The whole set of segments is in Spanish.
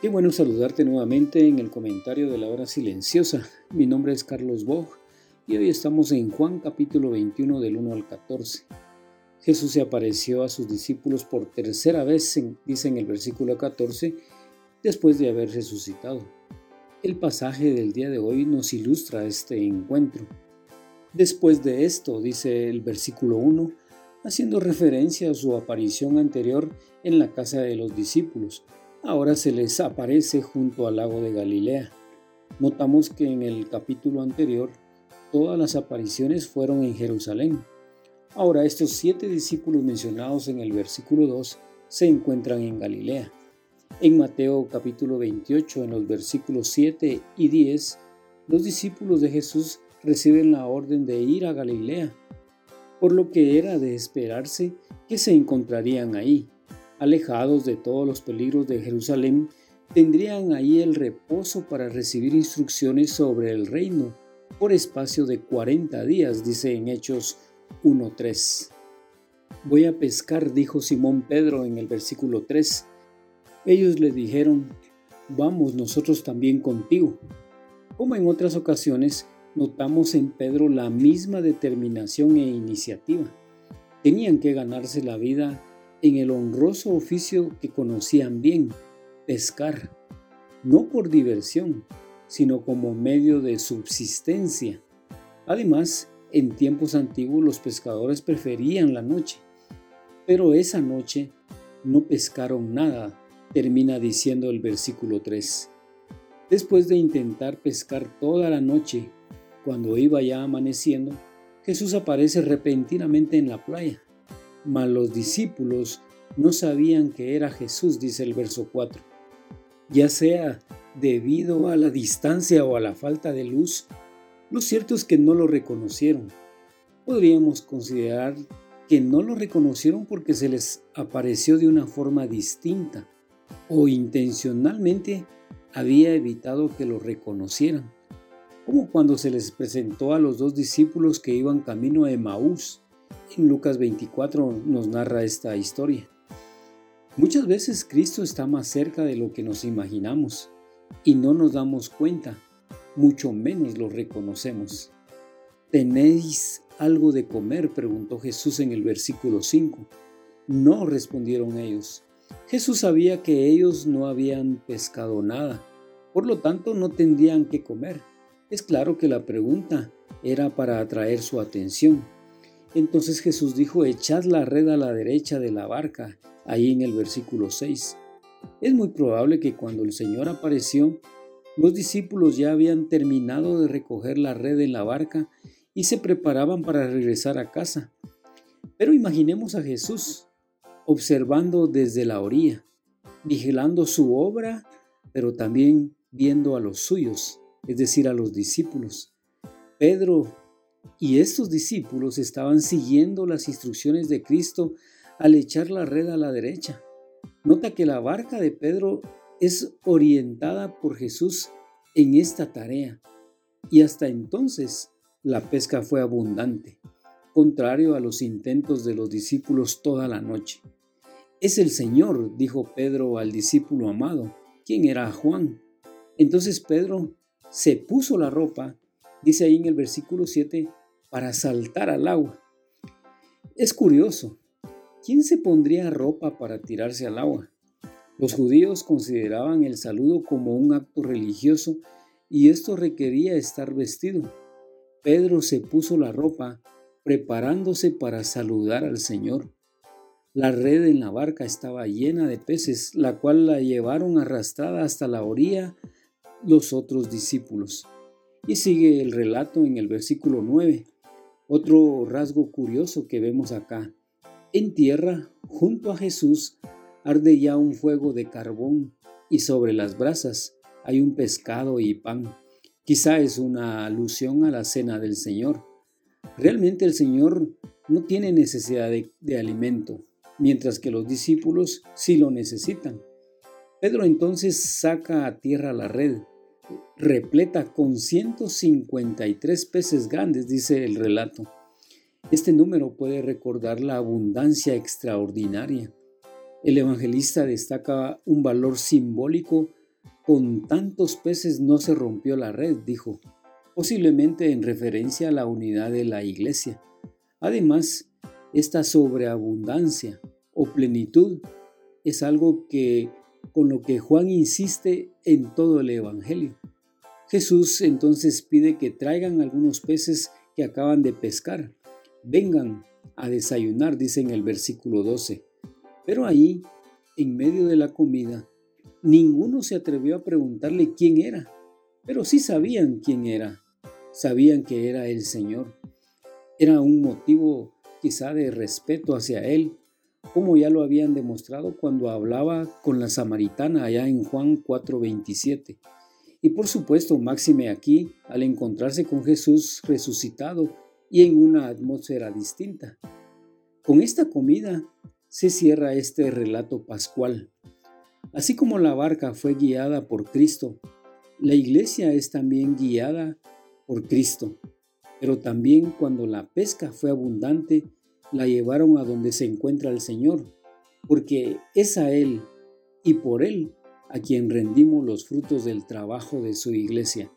Qué bueno saludarte nuevamente en el comentario de la hora silenciosa. Mi nombre es Carlos Bog y hoy estamos en Juan capítulo 21 del 1 al 14. Jesús se apareció a sus discípulos por tercera vez, dice en el versículo 14, después de haber resucitado. El pasaje del día de hoy nos ilustra este encuentro. Después de esto, dice el versículo 1, haciendo referencia a su aparición anterior en la casa de los discípulos, ahora se les aparece junto al lago de Galilea. Notamos que en el capítulo anterior todas las apariciones fueron en Jerusalén. Ahora estos siete discípulos mencionados en el versículo 2 se encuentran en Galilea. En Mateo capítulo 28, en los versículos 7 y 10, los discípulos de Jesús reciben la orden de ir a Galilea, por lo que era de esperarse que se encontrarían ahí alejados de todos los peligros de Jerusalén, tendrían ahí el reposo para recibir instrucciones sobre el reino por espacio de 40 días, dice en Hechos 1.3. Voy a pescar, dijo Simón Pedro en el versículo 3. Ellos le dijeron, vamos nosotros también contigo. Como en otras ocasiones, notamos en Pedro la misma determinación e iniciativa. Tenían que ganarse la vida en el honroso oficio que conocían bien, pescar, no por diversión, sino como medio de subsistencia. Además, en tiempos antiguos los pescadores preferían la noche, pero esa noche no pescaron nada, termina diciendo el versículo 3. Después de intentar pescar toda la noche, cuando iba ya amaneciendo, Jesús aparece repentinamente en la playa mas los discípulos no sabían que era Jesús, dice el verso 4. Ya sea debido a la distancia o a la falta de luz, lo cierto es que no lo reconocieron. Podríamos considerar que no lo reconocieron porque se les apareció de una forma distinta o intencionalmente había evitado que lo reconocieran, como cuando se les presentó a los dos discípulos que iban camino a Emaús en Lucas 24 nos narra esta historia. Muchas veces Cristo está más cerca de lo que nos imaginamos y no nos damos cuenta, mucho menos lo reconocemos. ¿Tenéis algo de comer? preguntó Jesús en el versículo 5. No respondieron ellos. Jesús sabía que ellos no habían pescado nada, por lo tanto no tendrían que comer. Es claro que la pregunta era para atraer su atención. Entonces Jesús dijo, echad la red a la derecha de la barca, ahí en el versículo 6. Es muy probable que cuando el Señor apareció, los discípulos ya habían terminado de recoger la red en la barca y se preparaban para regresar a casa. Pero imaginemos a Jesús observando desde la orilla, vigilando su obra, pero también viendo a los suyos, es decir, a los discípulos. Pedro y estos discípulos estaban siguiendo las instrucciones de Cristo al echar la red a la derecha. Nota que la barca de Pedro es orientada por Jesús en esta tarea. Y hasta entonces la pesca fue abundante, contrario a los intentos de los discípulos toda la noche. Es el Señor, dijo Pedro al discípulo amado, quien era Juan. Entonces Pedro se puso la ropa dice ahí en el versículo 7, para saltar al agua. Es curioso, ¿quién se pondría ropa para tirarse al agua? Los judíos consideraban el saludo como un acto religioso y esto requería estar vestido. Pedro se puso la ropa preparándose para saludar al Señor. La red en la barca estaba llena de peces, la cual la llevaron arrastrada hasta la orilla los otros discípulos. Y sigue el relato en el versículo 9. Otro rasgo curioso que vemos acá. En tierra, junto a Jesús, arde ya un fuego de carbón y sobre las brasas hay un pescado y pan. Quizá es una alusión a la cena del Señor. Realmente el Señor no tiene necesidad de, alimento, mientras que los discípulos sí lo necesitan. Pedro entonces saca a tierra la red, repleta con 153 peces grandes, dice el relato. Este número puede recordar la abundancia extraordinaria. El evangelista destaca un valor simbólico. Con tantos peces no se rompió la red, dijo, posiblemente en referencia a la unidad de la iglesia. Además, esta sobreabundancia o plenitud es algo que con lo que Juan insiste en todo el Evangelio. Jesús entonces pide que traigan algunos peces que acaban de pescar. Vengan a desayunar, dice en el versículo 12. Pero ahí, en medio de la comida, ninguno se atrevió a preguntarle quién era, pero sí sabían quién era. Sabían que era el Señor. Era un motivo quizá de respeto hacia Él, como ya lo habían demostrado cuando hablaba con la samaritana allá en Juan 4:27. Y por supuesto, máxime aquí, al encontrarse con Jesús resucitado y en una atmósfera distinta. Con esta comida se cierra este relato pascual. Así como la barca fue guiada por Cristo, la iglesia es también guiada por Cristo. Pero también cuando la pesca fue abundante, la llevaron a donde se encuentra el Señor, porque es a Él y por Él a quien rendimos los frutos del trabajo de su iglesia.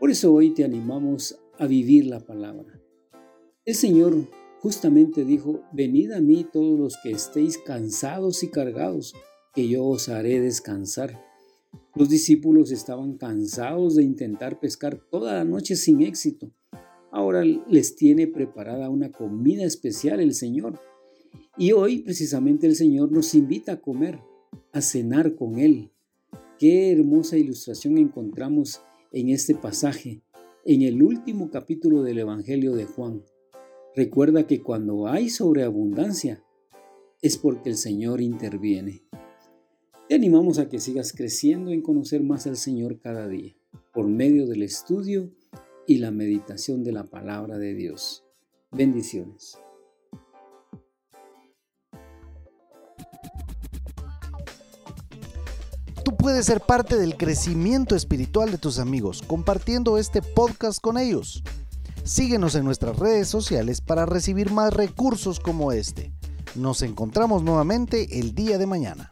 Por eso hoy te animamos a vivir la palabra. El Señor justamente dijo, venid a mí todos los que estéis cansados y cargados, que yo os haré descansar. Los discípulos estaban cansados de intentar pescar toda la noche sin éxito. Ahora les tiene preparada una comida especial el Señor. Y hoy precisamente el Señor nos invita a comer a cenar con Él. Qué hermosa ilustración encontramos en este pasaje, en el último capítulo del Evangelio de Juan. Recuerda que cuando hay sobreabundancia es porque el Señor interviene. Te animamos a que sigas creciendo en conocer más al Señor cada día, por medio del estudio y la meditación de la palabra de Dios. Bendiciones. Puedes ser parte del crecimiento espiritual de tus amigos compartiendo este podcast con ellos. Síguenos en nuestras redes sociales para recibir más recursos como este. Nos encontramos nuevamente el día de mañana.